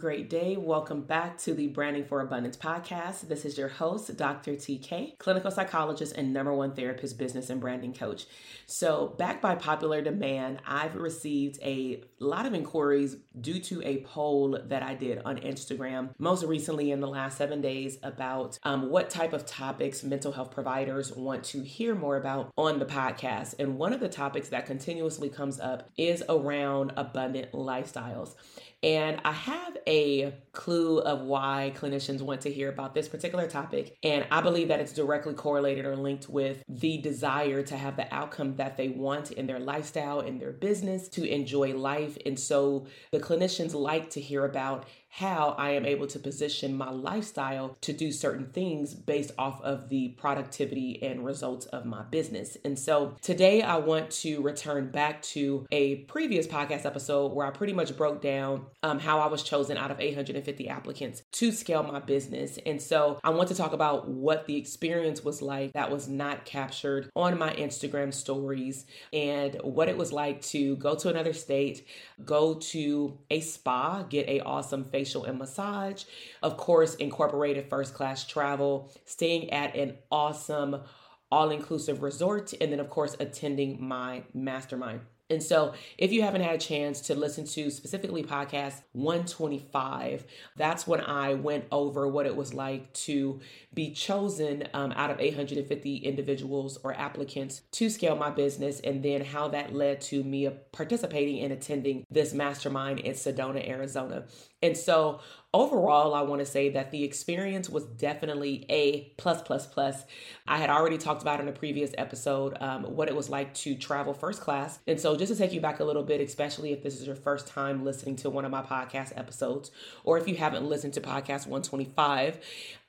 great day. Welcome back to the Branding for Abundance podcast. This is your host, Dr. TK, clinical psychologist and number one therapist, business and branding coach. So, back by popular demand, I've received a lot of inquiries due to a poll that I did on Instagram, most recently in the last seven days, about um, what type of topics mental health providers want to hear more about on the podcast. And one of the topics that continuously comes up is around abundant lifestyles. And I have a clue of why clinicians want to hear about this particular topic. And I believe that it's directly correlated or linked with the desire to have the outcome that they want in their lifestyle, in their business, to enjoy life. And so the clinicians like to hear about how I am able to position my lifestyle to do certain things based off of the productivity and results of my business. And so today I want to return back to a previous podcast episode where I pretty much broke down um, how I was chosen out of 850 applicants to scale my business. And so I want to talk about what the experience was like that was not captured on my Instagram stories and what it was like to go to another state, go to a spa, get a awesome face facial and massage. Of course, incorporated first class travel, staying at an awesome all inclusive resort, and then, of course, attending my mastermind. And so, if you haven't had a chance to listen to specifically podcast 125, that's when I went over what it was like to be chosen um, out of 850 individuals or applicants to scale my business, and then how that led to me participating and attending this mastermind in Sedona, Arizona. And so, overall, I want to say that the experience was definitely a plus, plus, plus. I had already talked about in a previous episode um, what it was like to travel first class. And so, just to take you back a little bit, especially if this is your first time listening to one of my podcast episodes, or if you haven't listened to podcast 125,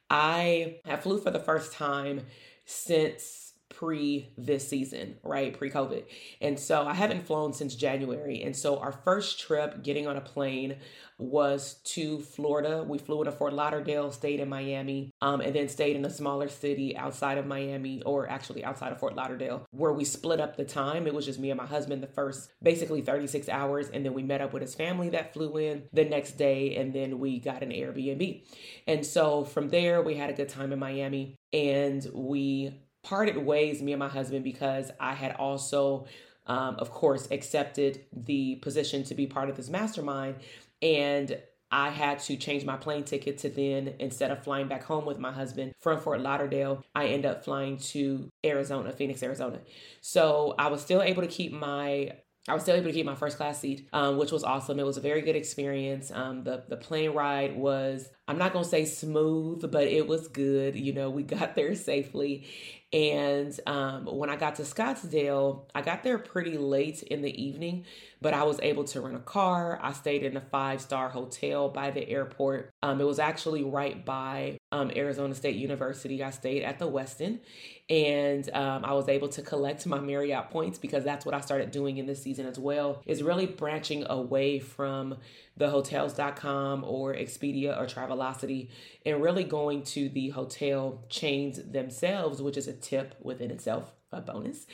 I have flew for the first time since pre this season, right? Pre COVID. And so I haven't flown since January. And so our first trip getting on a plane was to Florida. We flew into Fort Lauderdale, stayed in Miami, um, and then stayed in a smaller city outside of Miami, or actually outside of Fort Lauderdale, where we split up the time. It was just me and my husband the first basically 36 hours, and then we met up with his family that flew in the next day, and then we got an Airbnb. And so from there, we had a good time in Miami, and we parted ways, me and my husband, because I had also um, of course, accepted the position to be part of this mastermind. And I had to change my plane ticket to then, instead of flying back home with my husband from Fort Lauderdale, I end up flying to Arizona, Phoenix, Arizona. So I was still able to keep my I was still able to keep my first class seat, um, which was awesome. It was a very good experience. Um, the the plane ride was I'm not gonna say smooth, but it was good. You know, we got there safely, and um, when I got to Scottsdale, I got there pretty late in the evening, but I was able to rent a car. I stayed in a five star hotel by the airport. Um, it was actually right by um, Arizona State University. I stayed at the Westin, and um, I was able to collect my Marriott points because that's what I started doing in this season as well. Is really branching away from the hotels.com or Expedia or Travelocity and really going to the hotel chains themselves, which is a tip within itself, a bonus.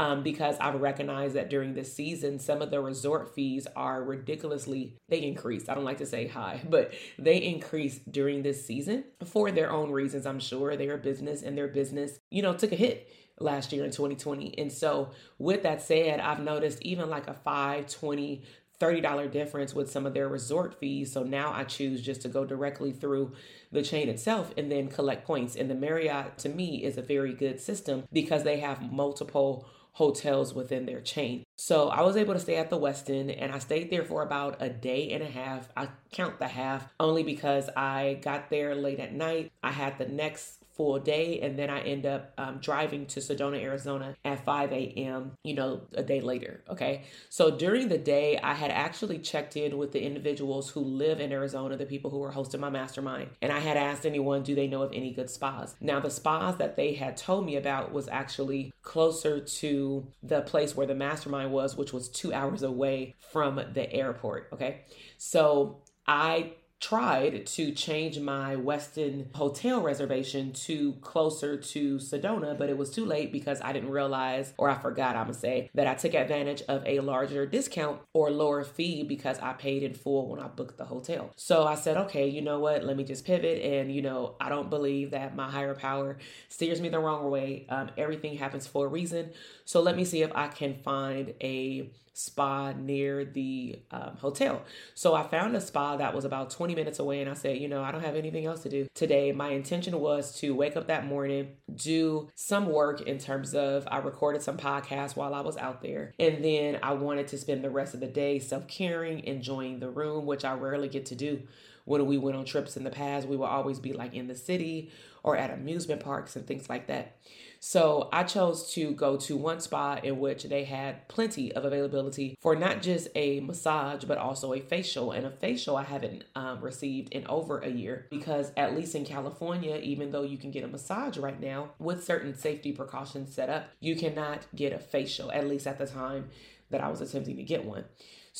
Um, because I've recognized that during this season, some of the resort fees are ridiculously, they increased. I don't like to say high, but they increased during this season for their own reasons, I'm sure. Their business and their business, you know, took a hit last year in 2020. And so, with that said, I've noticed even like a 5, 20, $30 difference with some of their resort fees. So now I choose just to go directly through the chain itself and then collect points. And the Marriott to me is a very good system because they have multiple hotels within their chain. So I was able to stay at the Westin and I stayed there for about a day and a half. I count the half only because I got there late at night. I had the next full day and then I end up um, driving to Sedona, Arizona at 5 a.m., you know, a day later. Okay. So during the day, I had actually checked in with the individuals who live in Arizona, the people who were hosting my mastermind, and I had asked anyone, do they know of any good spas? Now, the spas that they had told me about was actually closer to the place where the mastermind was, which was two hours away from the airport. Okay. So I tried to change my Westin hotel reservation to closer to Sedona, but it was too late because I didn't realize, or I forgot, I'm gonna say, that I took advantage of a larger discount or lower fee because I paid in full when I booked the hotel. So I said, okay, you know what? Let me just pivot. And, you know, I don't believe that my higher power steers me the wrong way. Um, everything happens for a reason. So let me see if I can find a spa near the um, hotel. So I found a spa that was about 20 minutes away, and I said, you know, I don't have anything else to do today. My intention was to wake up that morning, do some work in terms of I recorded some podcasts while I was out there, and then I wanted to spend the rest of the day self caring, enjoying the room, which I rarely get to do when we went on trips in the past. We would always be like in the city or at amusement parks and things like that. So I chose to go to one spa in which they had plenty of availability for not just a massage, but also a facial. And a facial I haven't um, received in over a year because, at least in California, even though you can get a massage right now with certain safety precautions set up, you cannot get a facial, at least at the time that I was attempting to get one.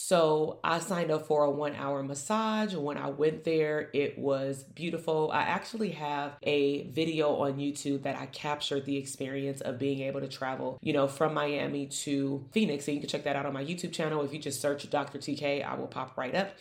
So I signed up for a one hour massage. When I went there, it was beautiful. I actually have a video on YouTube that I captured the experience of being able to travel, you know, from Miami to Phoenix. And you can check that out on my YouTube channel. If you just search Dr. TK, I will pop right up.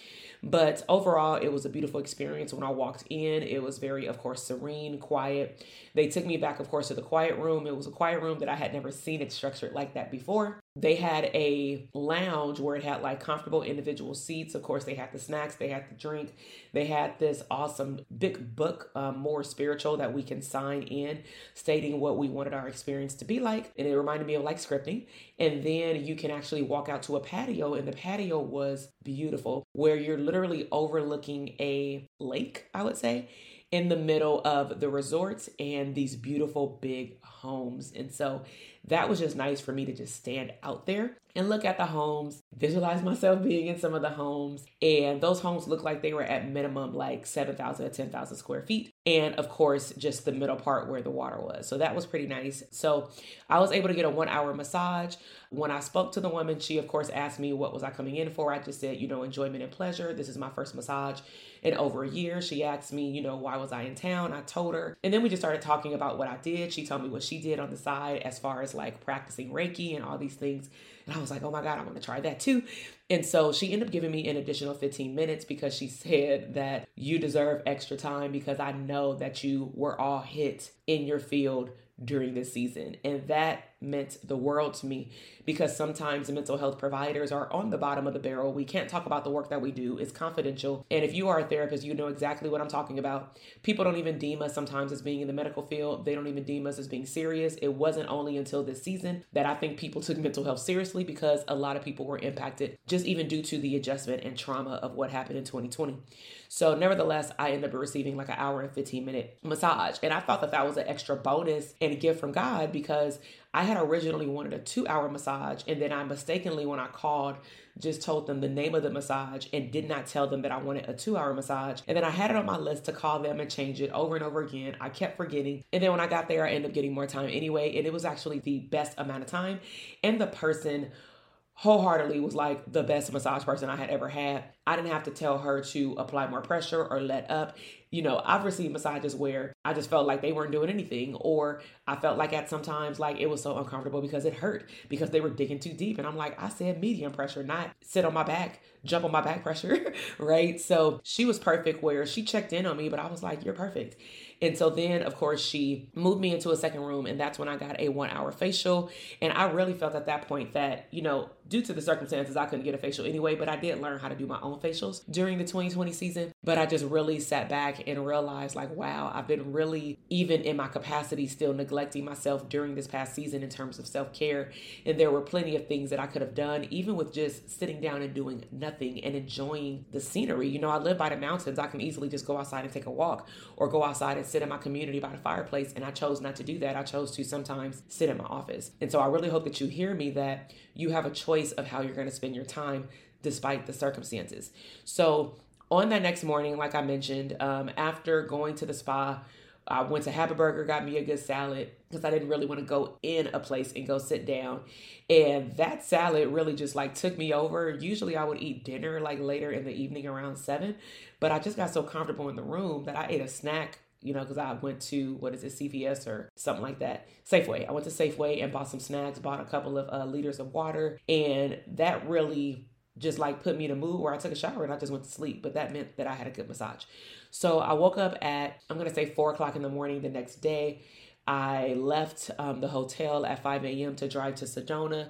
But overall, it was a beautiful experience. When I walked in, it was very, of course, serene, quiet. They took me back, of course, to the quiet room. It was a quiet room that I had never seen it structured like that before. They had a lounge where it had like comfortable individual seats. Of course, they had the snacks, they had the drink, they had this awesome big book, um, more spiritual, that we can sign in, stating what we wanted our experience to be like. And it reminded me of like scripting. And then you can actually walk out to a patio, and the patio was beautiful, where you're literally overlooking a lake, I would say in the middle of the resorts and these beautiful big homes. And so that was just nice for me to just stand out there and look at the homes, visualize myself being in some of the homes. And those homes looked like they were at minimum like 7,000 to 10,000 square feet. And of course, just the middle part where the water was. So that was pretty nice. So I was able to get a one hour massage. When I spoke to the woman, she of course asked me what was I coming in for. I just said, you know, enjoyment and pleasure. This is my first massage in over a year. She asked me, you know, why was I in town? I told her. And then we just started talking about what I did. She told me what she did on the side as far as like practicing Reiki and all these things. And I was like, oh my God, I want to try that too. And so she ended up giving me an additional 15 minutes because she said that you deserve extra time because I know that you were all hit in your field during this season. And that meant the world to me because sometimes mental health providers are on the bottom of the barrel. We can't talk about the work that we do, it's confidential. And if you are a therapist, you know exactly what I'm talking about. People don't even deem us sometimes as being in the medical field, they don't even deem us as being serious. It wasn't only until this season that I think people took mental health seriously because a lot of people were impacted just even due to the adjustment and trauma of what happened in 2020. So, nevertheless, I ended up receiving like an hour and 15 minute massage. And I thought that that was an extra bonus and a gift from God because I had originally wanted a two hour massage. And then I mistakenly, when I called, just told them the name of the massage and did not tell them that I wanted a two hour massage. And then I had it on my list to call them and change it over and over again. I kept forgetting. And then when I got there, I ended up getting more time anyway. And it was actually the best amount of time. And the person wholeheartedly was like the best massage person I had ever had. I didn't have to tell her to apply more pressure or let up. You know, I've received massages where I just felt like they weren't doing anything, or I felt like at sometimes like it was so uncomfortable because it hurt because they were digging too deep. And I'm like, I said medium pressure, not sit on my back, jump on my back pressure, right? So she was perfect where she checked in on me, but I was like, you're perfect. And so then, of course, she moved me into a second room, and that's when I got a one hour facial. And I really felt at that point that, you know, due to the circumstances, I couldn't get a facial anyway, but I did learn how to do my own facials during the 2020 season. But I just really sat back and realized, like, wow, I've been really, even in my capacity, still neglecting myself during this past season in terms of self care. And there were plenty of things that I could have done, even with just sitting down and doing nothing and enjoying the scenery. You know, I live by the mountains. I can easily just go outside and take a walk or go outside and sit in my community by the fireplace. And I chose not to do that. I chose to sometimes sit in my office. And so I really hope that you hear me that you have a choice of how you're going to spend your time despite the circumstances. So on that next morning, like I mentioned, um, after going to the spa, I went to Happy Burger, got me a good salad because I didn't really want to go in a place and go sit down. And that salad really just like took me over. Usually I would eat dinner like later in the evening around seven, but I just got so comfortable in the room that I ate a snack you know, because I went to what is it, CVS or something like that, Safeway. I went to Safeway and bought some snacks, bought a couple of uh, liters of water, and that really just like put me in a mood where I took a shower and I just went to sleep. But that meant that I had a good massage. So I woke up at I'm gonna say four o'clock in the morning the next day. I left um, the hotel at 5 a.m. to drive to Sedona.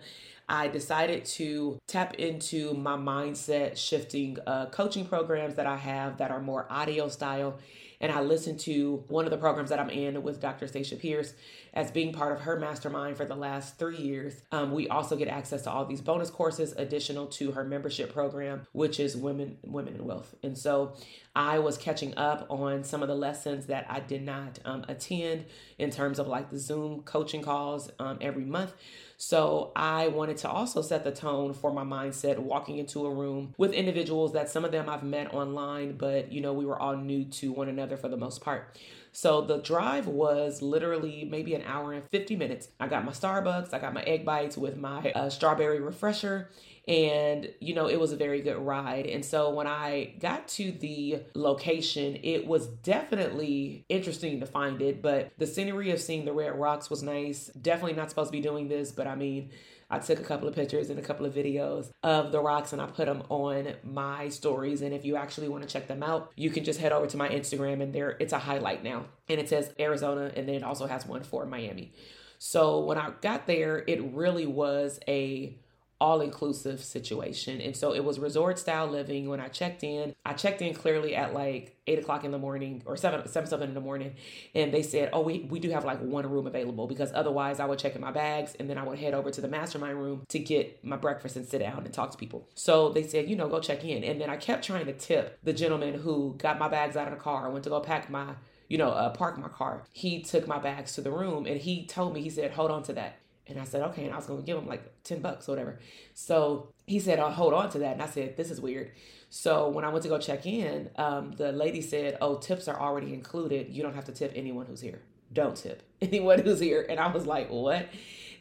I decided to tap into my mindset shifting uh, coaching programs that I have that are more audio style and I listened to one of the programs that I'm in with Dr. Stacia Pierce as being part of her mastermind for the last three years. Um, we also get access to all these bonus courses additional to her membership program, which is Women Women in Wealth. And so I was catching up on some of the lessons that I did not um, attend in terms of like the Zoom coaching calls um, every month. So I wanted to also set the tone for my mindset walking into a room with individuals that some of them I've met online, but you know, we were all new to one another for the most part. So the drive was literally maybe an hour and 50 minutes. I got my Starbucks, I got my egg bites with my uh, strawberry refresher, and you know it was a very good ride and so when i got to the location it was definitely interesting to find it but the scenery of seeing the red rocks was nice definitely not supposed to be doing this but i mean I took a couple of pictures and a couple of videos of the rocks and I put them on my stories. And if you actually want to check them out, you can just head over to my Instagram and there it's a highlight now. And it says Arizona and then it also has one for Miami. So when I got there, it really was a all inclusive situation. And so it was resort style living. When I checked in, I checked in clearly at like eight o'clock in the morning or seven, seven, seven in the morning. And they said, Oh, we, we do have like one room available because otherwise I would check in my bags and then I would head over to the mastermind room to get my breakfast and sit down and talk to people. So they said, you know, go check in. And then I kept trying to tip the gentleman who got my bags out of the car. I went to go pack my you know, uh, park my car. He took my bags to the room and he told me, he said, hold on to that. And I said, okay. And I was going to give him like 10 bucks or whatever. So he said, I'll hold on to that. And I said, this is weird. So when I went to go check in, um, the lady said, oh, tips are already included. You don't have to tip anyone who's here. Don't tip anyone who's here. And I was like, what?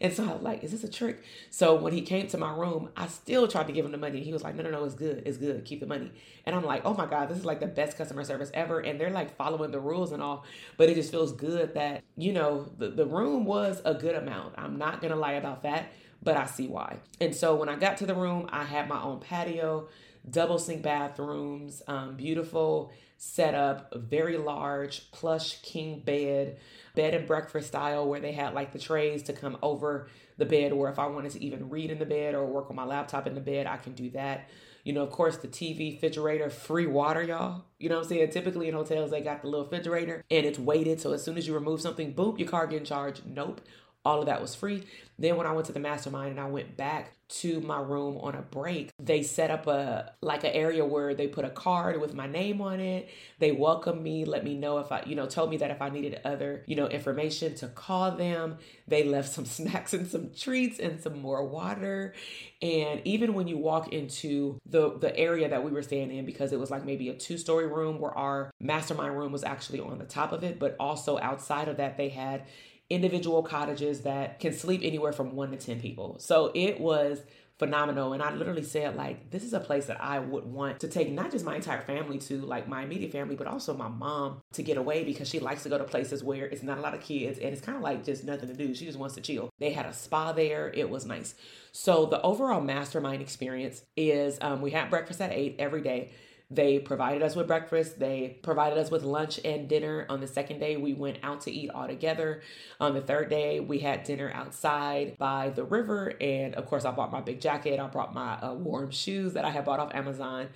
And so I was like, is this a trick? So when he came to my room, I still tried to give him the money. And he was like, no, no, no, it's good. It's good. Keep the money. And I'm like, oh my God, this is like the best customer service ever. And they're like following the rules and all. But it just feels good that, you know, the, the room was a good amount. I'm not going to lie about that, but I see why. And so when I got to the room, I had my own patio double sink bathrooms, um, beautiful setup, very large plush king bed, bed and breakfast style where they had like the trays to come over the bed, or if I wanted to even read in the bed or work on my laptop in the bed, I can do that. You know, of course, the TV, refrigerator, free water, y'all. You know what I'm saying? Typically in hotels, they got the little refrigerator and it's weighted. So as soon as you remove something, boom, your car getting charged. Nope. All of that was free. Then when I went to the mastermind and I went back to my room on a break, they set up a like an area where they put a card with my name on it. They welcomed me, let me know if I, you know, told me that if I needed other, you know, information to call them. They left some snacks and some treats and some more water. And even when you walk into the the area that we were staying in because it was like maybe a two-story room where our mastermind room was actually on the top of it, but also outside of that they had individual cottages that can sleep anywhere from one to 10 people. So it was phenomenal. And I literally said, like, this is a place that I would want to take not just my entire family to, like my immediate family, but also my mom to get away because she likes to go to places where it's not a lot of kids and it's kind of like just nothing to do. She just wants to chill. They had a spa there, it was nice. So the overall mastermind experience is um, we had breakfast at eight every day. They provided us with breakfast. They provided us with lunch and dinner. On the second day, we went out to eat all together. On the third day, we had dinner outside by the river. And of course, I bought my big jacket. I brought my uh, warm shoes that I had bought off Amazon.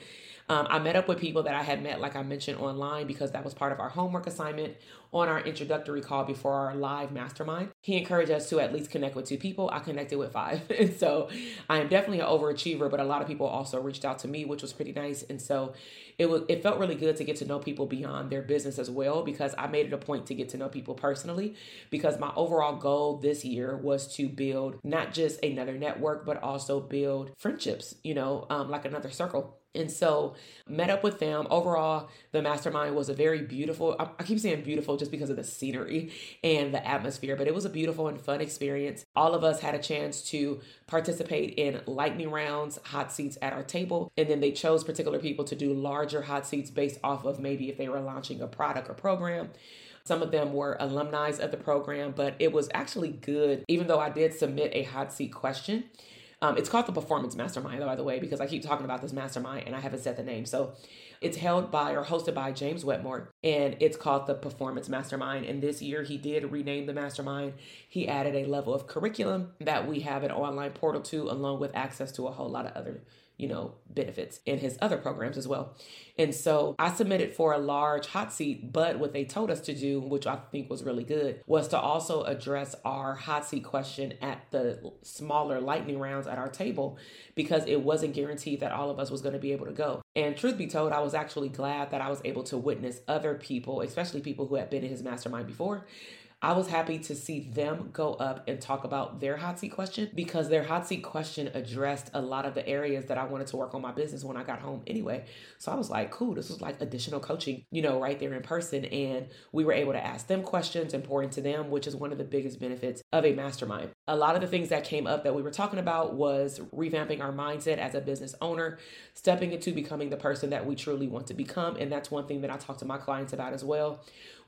Um, I met up with people that I had met, like I mentioned, online because that was part of our homework assignment on our introductory call before our live mastermind. He encouraged us to at least connect with two people. I connected with five. And so I am definitely an overachiever, but a lot of people also reached out to me, which was pretty nice. And so it was it felt really good to get to know people beyond their business as well because I made it a point to get to know people personally because my overall goal this year was to build not just another network but also build friendships, you know, um, like another circle and so met up with them. Overall, the mastermind was a very beautiful, I keep saying beautiful just because of the scenery and the atmosphere, but it was a beautiful and fun experience. All of us had a chance to participate in lightning rounds, hot seats at our table, and then they chose particular people to do larger hot seats based off of maybe if they were launching a product or program. Some of them were alumni of the program, but it was actually good, even though I did submit a hot seat question um, it's called the Performance Mastermind, by the way, because I keep talking about this mastermind and I haven't said the name. So it's held by or hosted by James Wedmore, and it's called the Performance Mastermind. And this year he did rename the mastermind. He added a level of curriculum that we have an online portal to, along with access to a whole lot of other you know, benefits in his other programs as well. And so I submitted for a large hot seat, but what they told us to do, which I think was really good, was to also address our hot seat question at the smaller lightning rounds at our table because it wasn't guaranteed that all of us was going to be able to go. And truth be told, I was actually glad that I was able to witness other people, especially people who had been in his mastermind before, I was happy to see them go up and talk about their hot seat question because their hot seat question addressed a lot of the areas that I wanted to work on my business when I got home anyway. So I was like, cool, this was like additional coaching, you know, right there in person. And we were able to ask them questions and pour into them, which is one of the biggest benefits of a mastermind. A lot of the things that came up that we were talking about was revamping our mindset as a business owner, stepping into becoming the person that we truly want to become. And that's one thing that I talk to my clients about as well.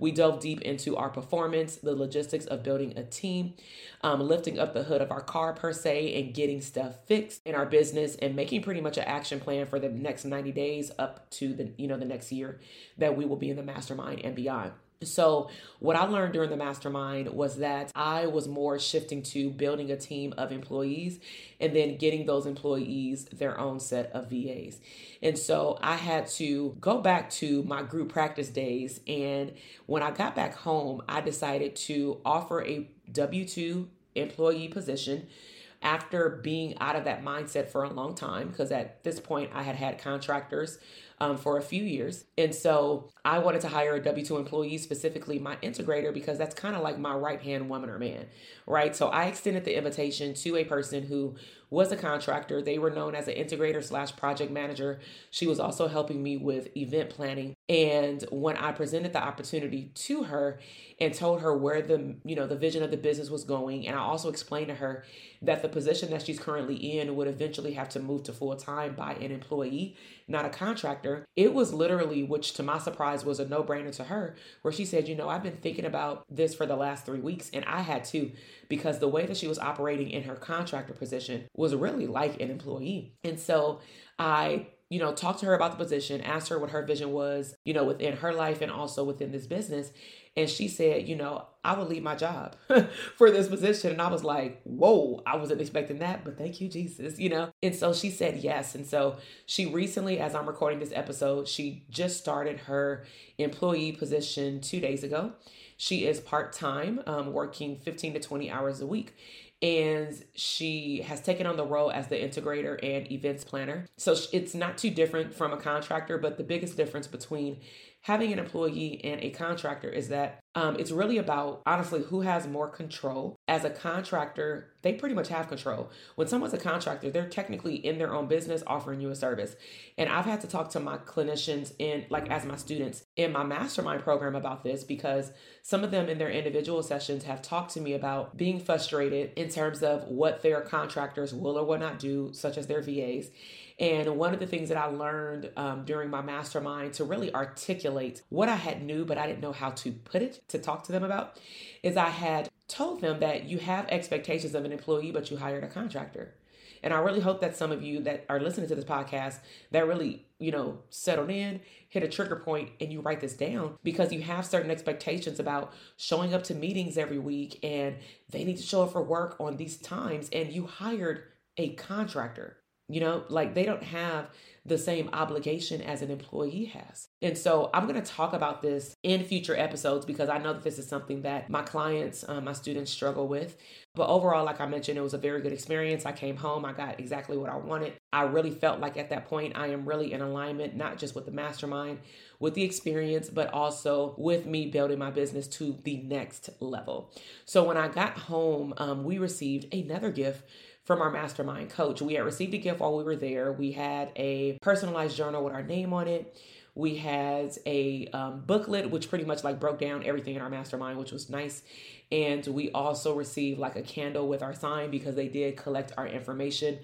We dove deep into our performance, the logistics of building a team, um, lifting up the hood of our car per se, and getting stuff fixed in our business, and making pretty much an action plan for the next 90 days up to the you know the next year that we will be in the mastermind and beyond. So, what I learned during the mastermind was that I was more shifting to building a team of employees and then getting those employees their own set of VAs. And so, I had to go back to my group practice days. And when I got back home, I decided to offer a W 2 employee position after being out of that mindset for a long time because at this point I had had contractors um, for a few years. And so I wanted to hire a W 2 employee, specifically my integrator, because that's kind of like my right hand woman or man, right? So I extended the invitation to a person who was a contractor. They were known as an integrator slash project manager. She was also helping me with event planning. And when I presented the opportunity to her and told her where the, you know, the vision of the business was going, and I also explained to her that the position that she's currently in would eventually have to move to full time by an employee, not a contractor. It was literally, which to my surprise was a no brainer to her, where she said, You know, I've been thinking about this for the last three weeks, and I had to because the way that she was operating in her contractor position was really like an employee. And so I you know, talked to her about the position, asked her what her vision was, you know, within her life and also within this business. And she said, you know, I would leave my job for this position. And I was like, whoa, I wasn't expecting that, but thank you, Jesus, you know? And so she said yes. And so she recently, as I'm recording this episode, she just started her employee position two days ago. She is part time, um, working 15 to 20 hours a week and she has taken on the role as the integrator and events planner. So it's not too different from a contractor, but the biggest difference between having an employee and a contractor is that um, it's really about honestly who has more control. As a contractor, they pretty much have control. When someone's a contractor, they're technically in their own business offering you a service. And I've had to talk to my clinicians in, like, as my students in my mastermind program about this because some of them in their individual sessions have talked to me about being frustrated in terms of what their contractors will or will not do, such as their VAs and one of the things that I learned um, during my mastermind to really articulate what I had knew, but I didn't know how to put it to talk to them about, is I had told them that you have expectations of an employee, but you hired a contractor. And I really hope that some of you that are listening to this podcast that really, you know, settled in, hit a trigger point, and you write this down because you have certain expectations about showing up to meetings every week and they need to show up for work on these times. And you hired a contractor. You know, like they don't have the same obligation as an employee has. And so I'm going to talk about this in future episodes because I know that this is something that my clients, um, my students struggle with. But overall, like I mentioned, it was a very good experience. I came home, I got exactly what I wanted. I really felt like at that point, I am really in alignment, not just with the mastermind, with the experience, but also with me building my business to the next level. So when I got home, um, we received another gift from our mastermind coach. We had received a gift while we were there. We had a personalized journal with our name on it. We had a um, booklet, which pretty much like broke down everything in our mastermind, which was nice. And we also received like a candle with our sign because they did collect our information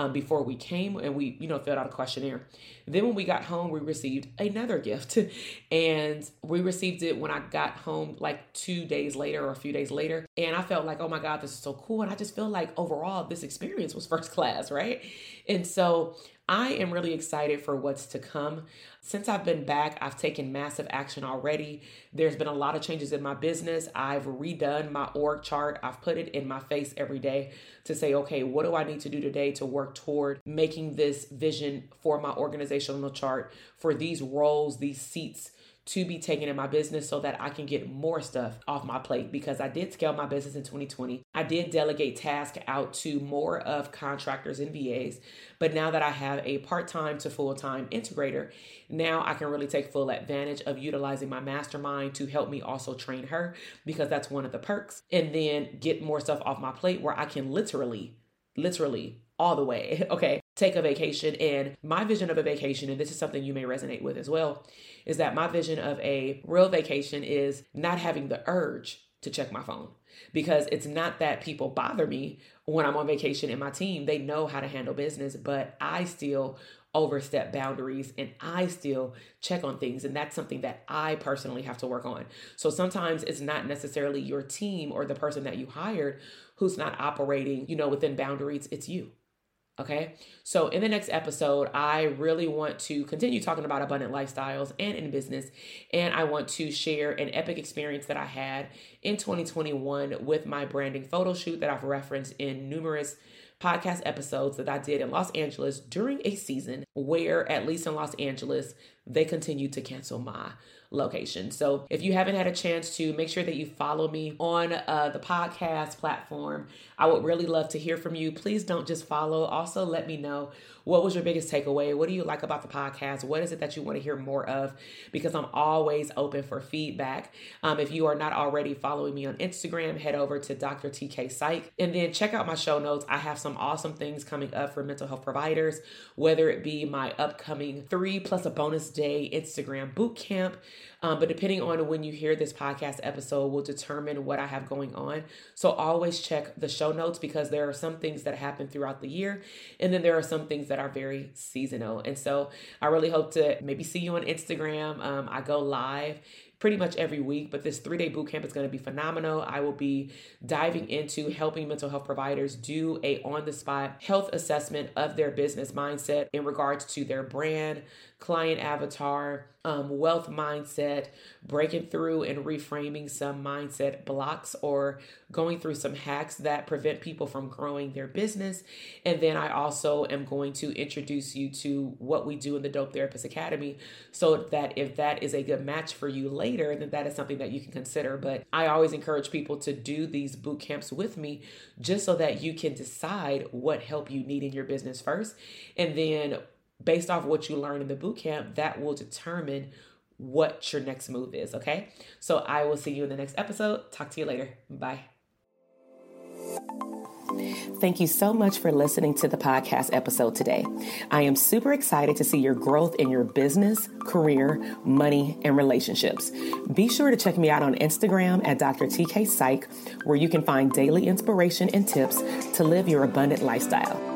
um, before we came and we, you know, filled out a questionnaire. Then when we got home, we received another gift and we received it when I got home like two days later or a few days later. And I felt like, oh my God, this is so cool. And I just feel like overall, this experience was first class, right? And so I am really excited for what's to come. Since I've been back, I've taken massive action already. There's been a lot of changes in my business. I've redone my org chart. I've put it in my face every day to say, okay, what do I need to do today to work toward making this vision for my organizational chart for these roles, these seats to be taken in my business so that I can get more stuff off my plate because I did scale my business in 2020. I did delegate tasks out to more of contractors and VAs, but now that I have a part-time to full-time integrator, now I can really take full advantage of utilizing my mastermind to help me also train her because that's one of the perks and then get more stuff off my plate where I can literally literally all the way, okay? Take a vacation. And my vision of a vacation, and this is something you may resonate with as well, is that my vision of a real vacation is not having the urge to check my phone because it's not that people bother me when I'm on vacation in my team. They know how to handle business, but I still overstep boundaries and I still check on things. And that's something that I personally have to work on. So sometimes it's not necessarily your team or the person that you hired who's not operating, you know, within boundaries, it's you. Okay. So, in the next episode, I really want to continue talking about abundant lifestyles and in business. And I want to share an epic experience that I had in 2021 with my branding photo shoot that I've referenced in numerous podcast episodes that I did in Los Angeles during a season where, at least in Los Angeles, they continued to cancel my location. So if you haven't had a chance to, make sure that you follow me on uh, the podcast platform. I would really love to hear from you. Please don't just follow. Also, let me know what was your biggest takeaway? What do you like about the podcast? What is it that you want to hear more of? Because I'm always open for feedback. Um, if you are not already following me on Instagram, head over to Dr. TK Psych and then check out my show notes. I have some awesome things coming up for mental health providers, whether it be my upcoming three plus a bonus day Instagram boot camp. Um, but depending on when you hear this podcast episode, will determine what I have going on. So always check the show notes because there are some things that happen throughout the year, and then there are some things that are very seasonal. And so I really hope to maybe see you on Instagram. Um, I go live pretty much every week. But this three day boot camp is going to be phenomenal. I will be diving into helping mental health providers do a on the spot health assessment of their business mindset in regards to their brand, client avatar, um, wealth mindset, breaking through and reframing some mindset blocks or going through some hacks that prevent people from growing their business. And then I also am going to introduce you to what we do in the Dope Therapist Academy so that if that is a good match for you later, then that is something that you can consider. But I always encourage people to do these boot camps with me just so that you can decide what help you need in your business first. And then based off what you learn in the boot camp, that will determine what your next move is. Okay. So I will see you in the next episode. Talk to you later. Bye. Thank you so much for listening to the podcast episode today. I am super excited to see your growth in your business, career, money, and relationships. Be sure to check me out on Instagram at Dr. TK Psych, where you can find daily inspiration and tips to live your abundant lifestyle.